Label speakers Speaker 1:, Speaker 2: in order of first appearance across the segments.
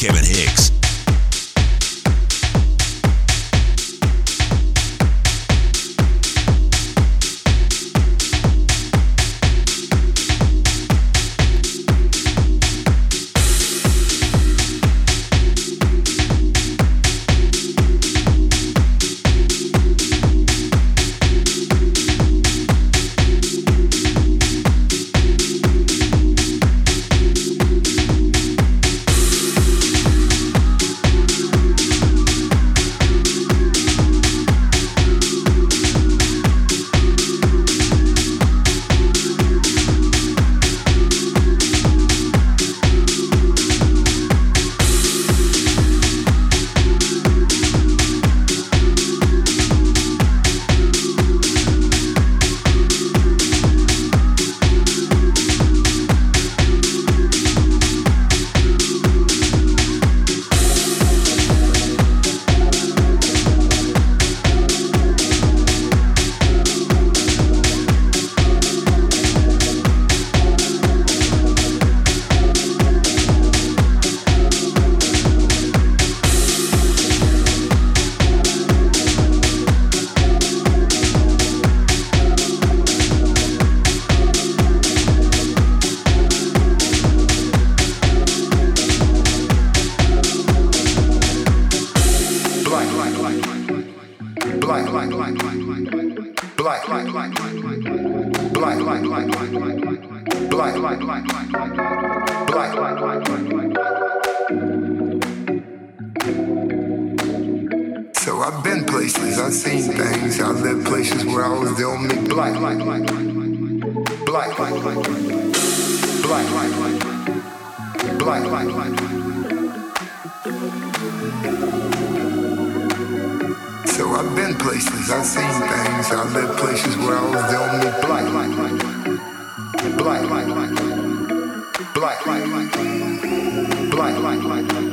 Speaker 1: Kevin Hicks. places.
Speaker 2: I seen
Speaker 3: things. I
Speaker 4: lived places where I was the only black. Black. Black. Black. Black. Black. So I've been places. I
Speaker 3: seen things. I lived places where I was the only black. Black. Black. Black. Black. Black. Black.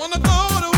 Speaker 3: Patiently I wait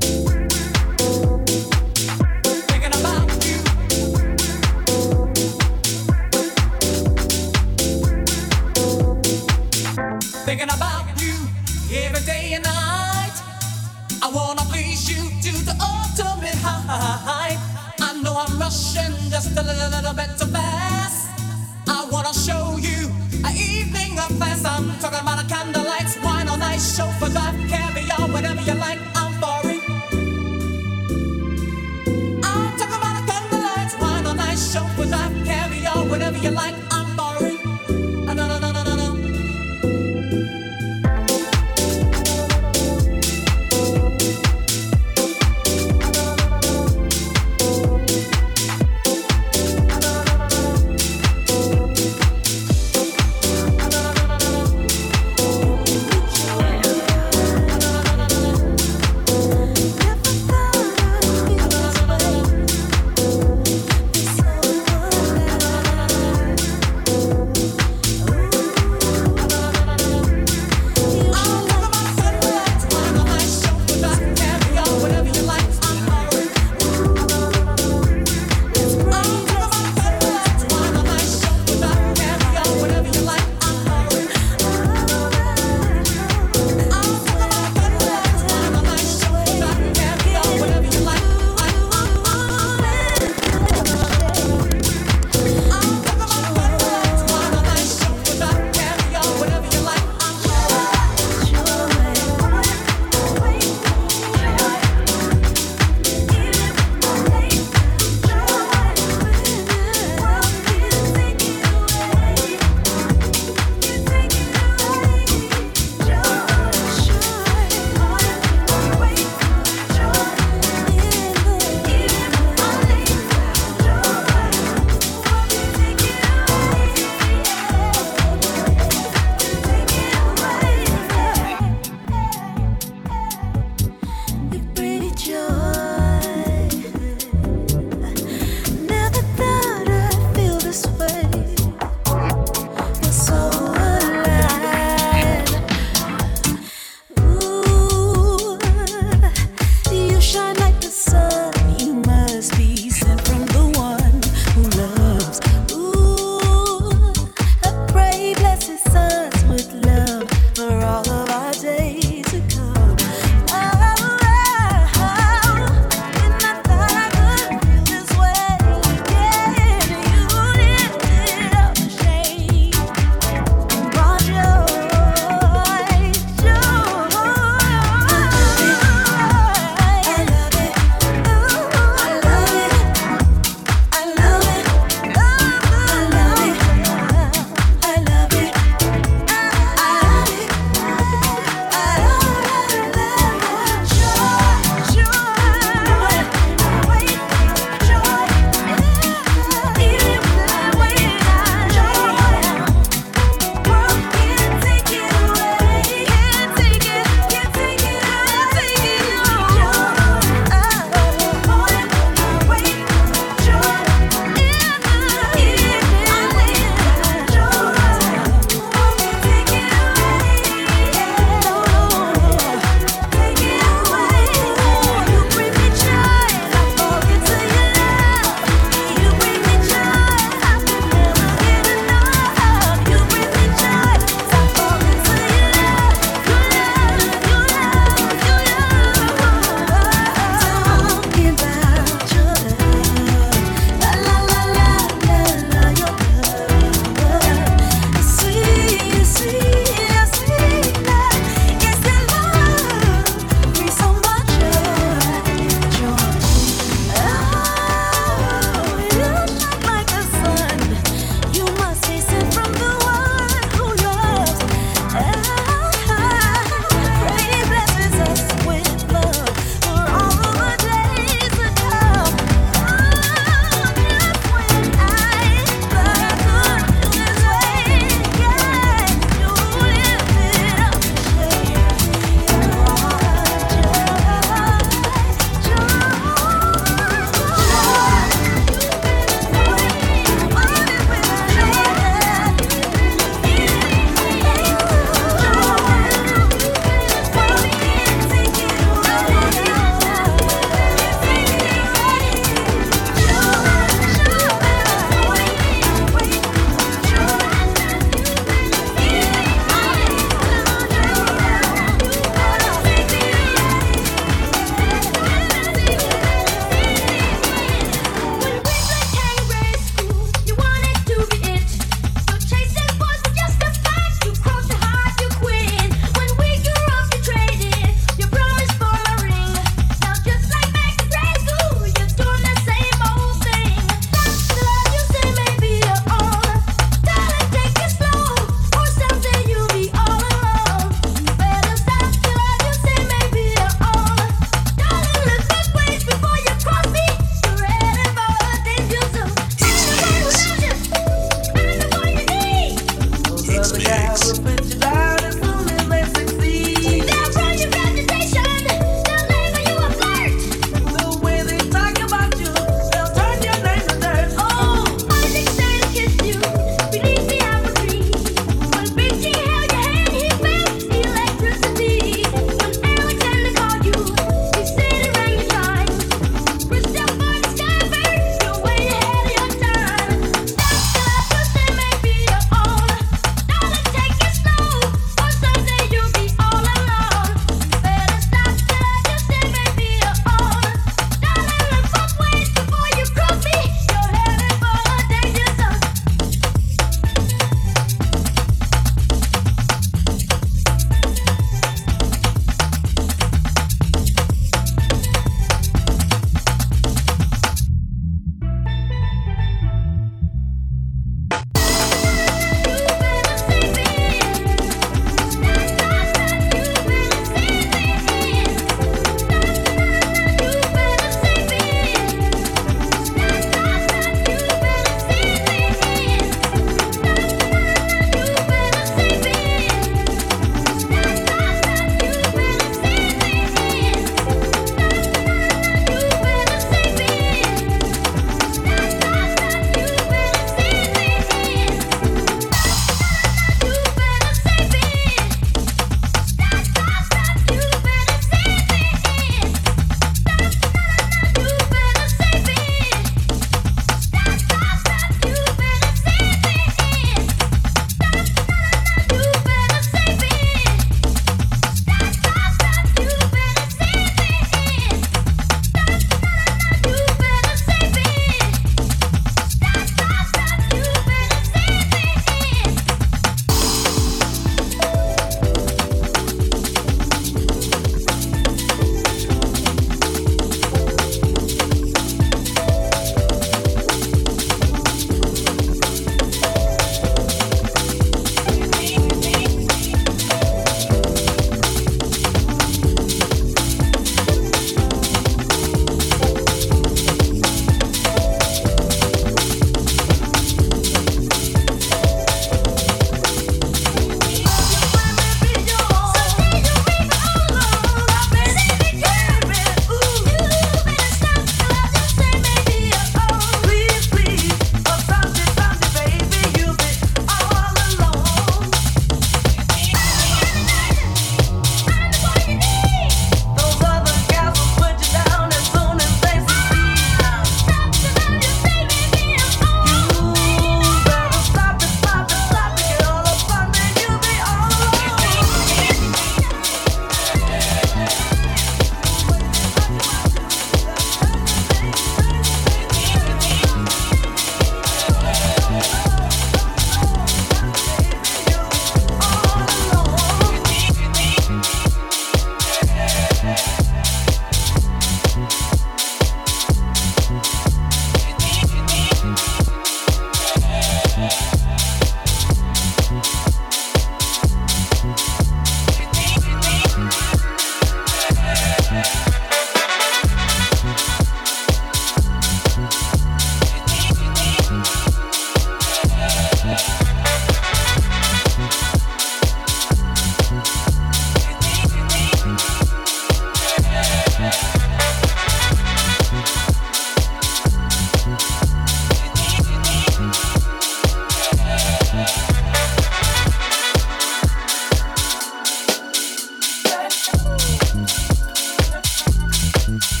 Speaker 3: Mm-hmm.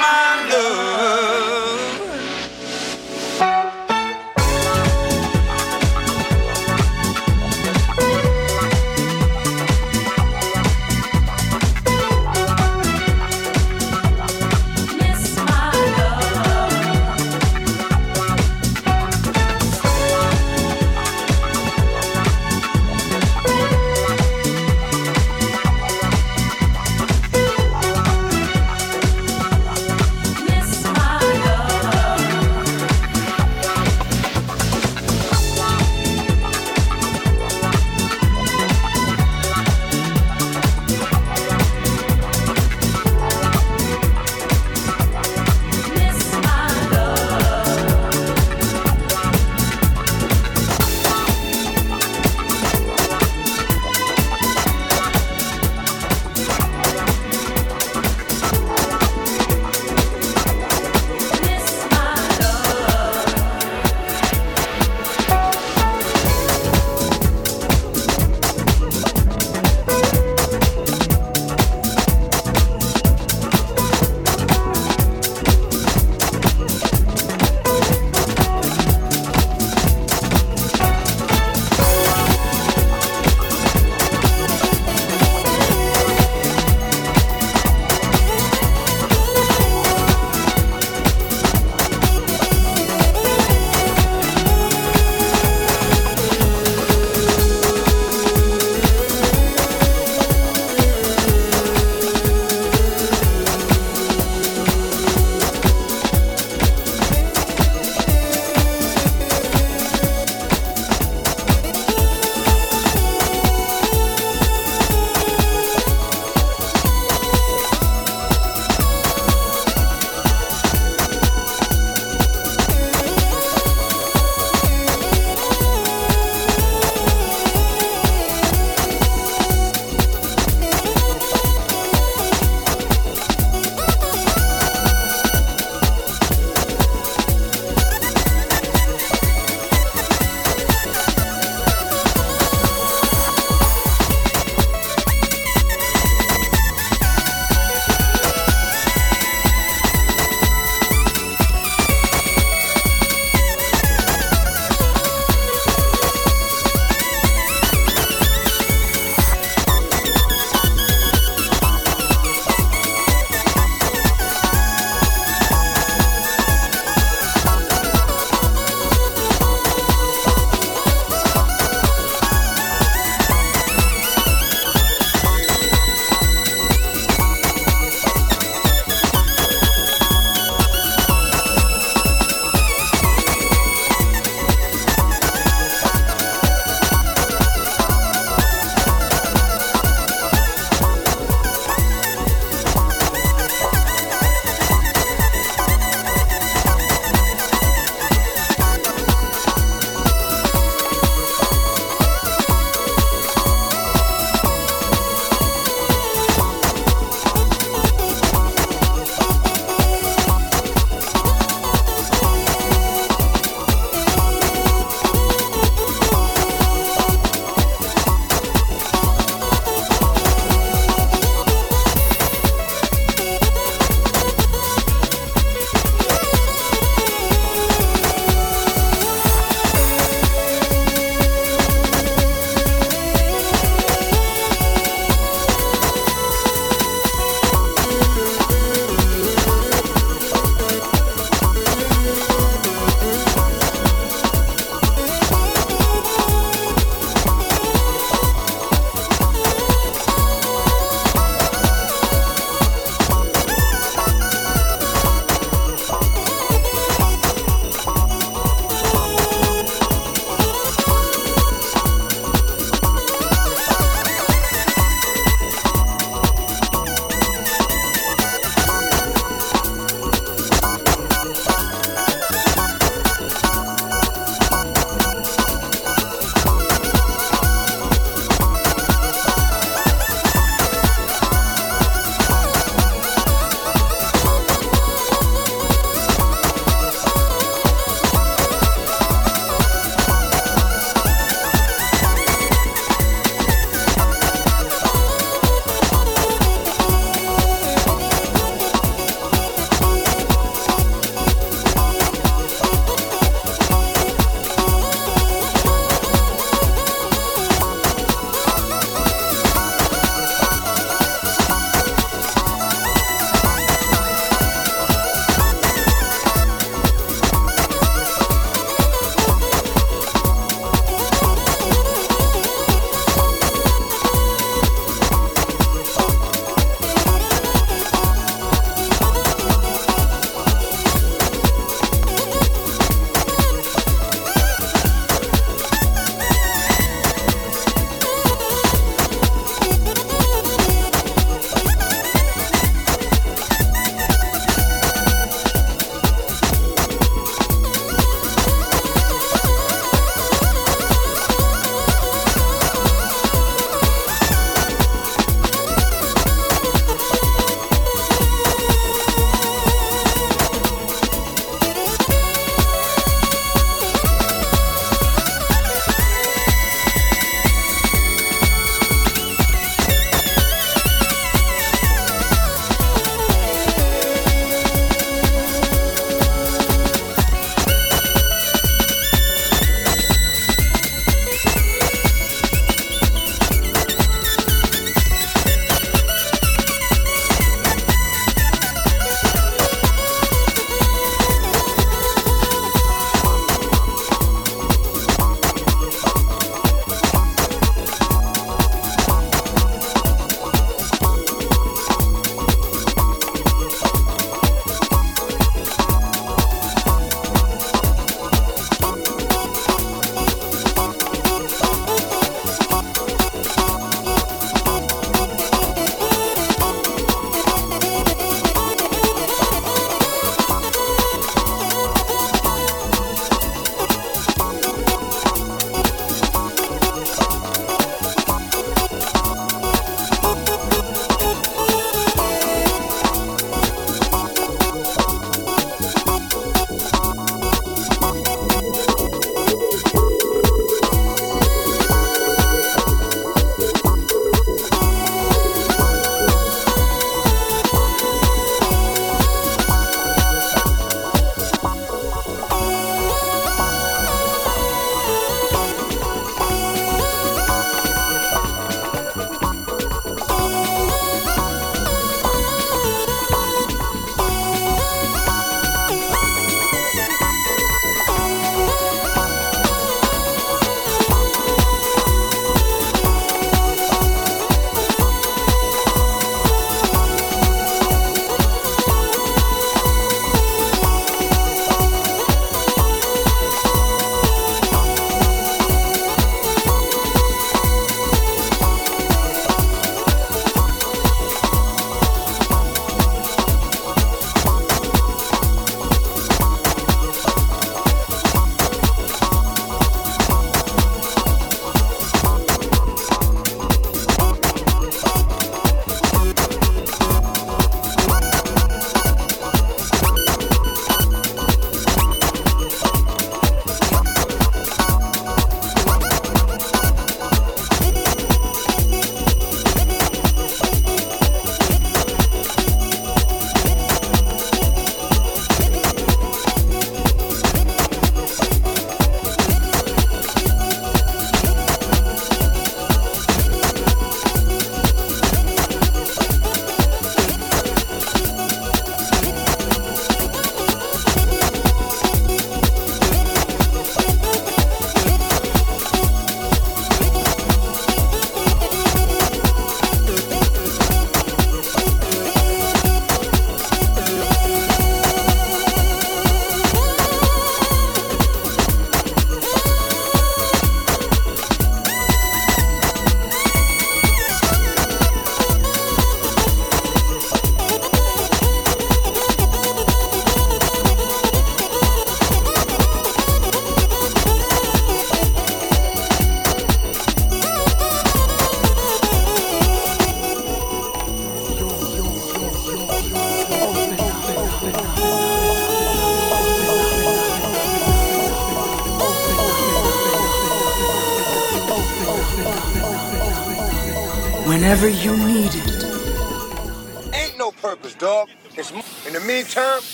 Speaker 3: My love.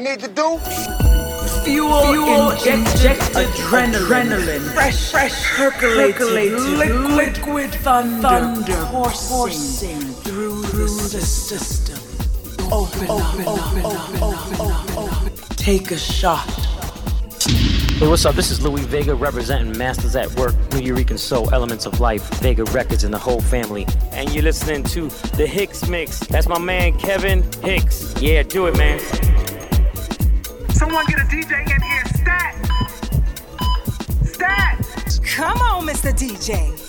Speaker 5: You need
Speaker 6: to do?
Speaker 5: Fuel, Fuel inject, inject adrenaline, adrenaline, fresh, fresh, percolated, percolated liquid, liquid thunder, thunder coursing through, through the system. Open, open, open, open, open, open, open. Take a shot.
Speaker 7: Hey, what's up? This is Louie Vega representing Masters at Work, Nuyorican Soul, Elements of Life, Vega Records, and the whole family. And you're listening to the Hicks Mix. That's my man Kevin Hicks. Yeah, do it, man.
Speaker 8: DJ in here, stat! Stat!
Speaker 9: Come on, Mr. DJ.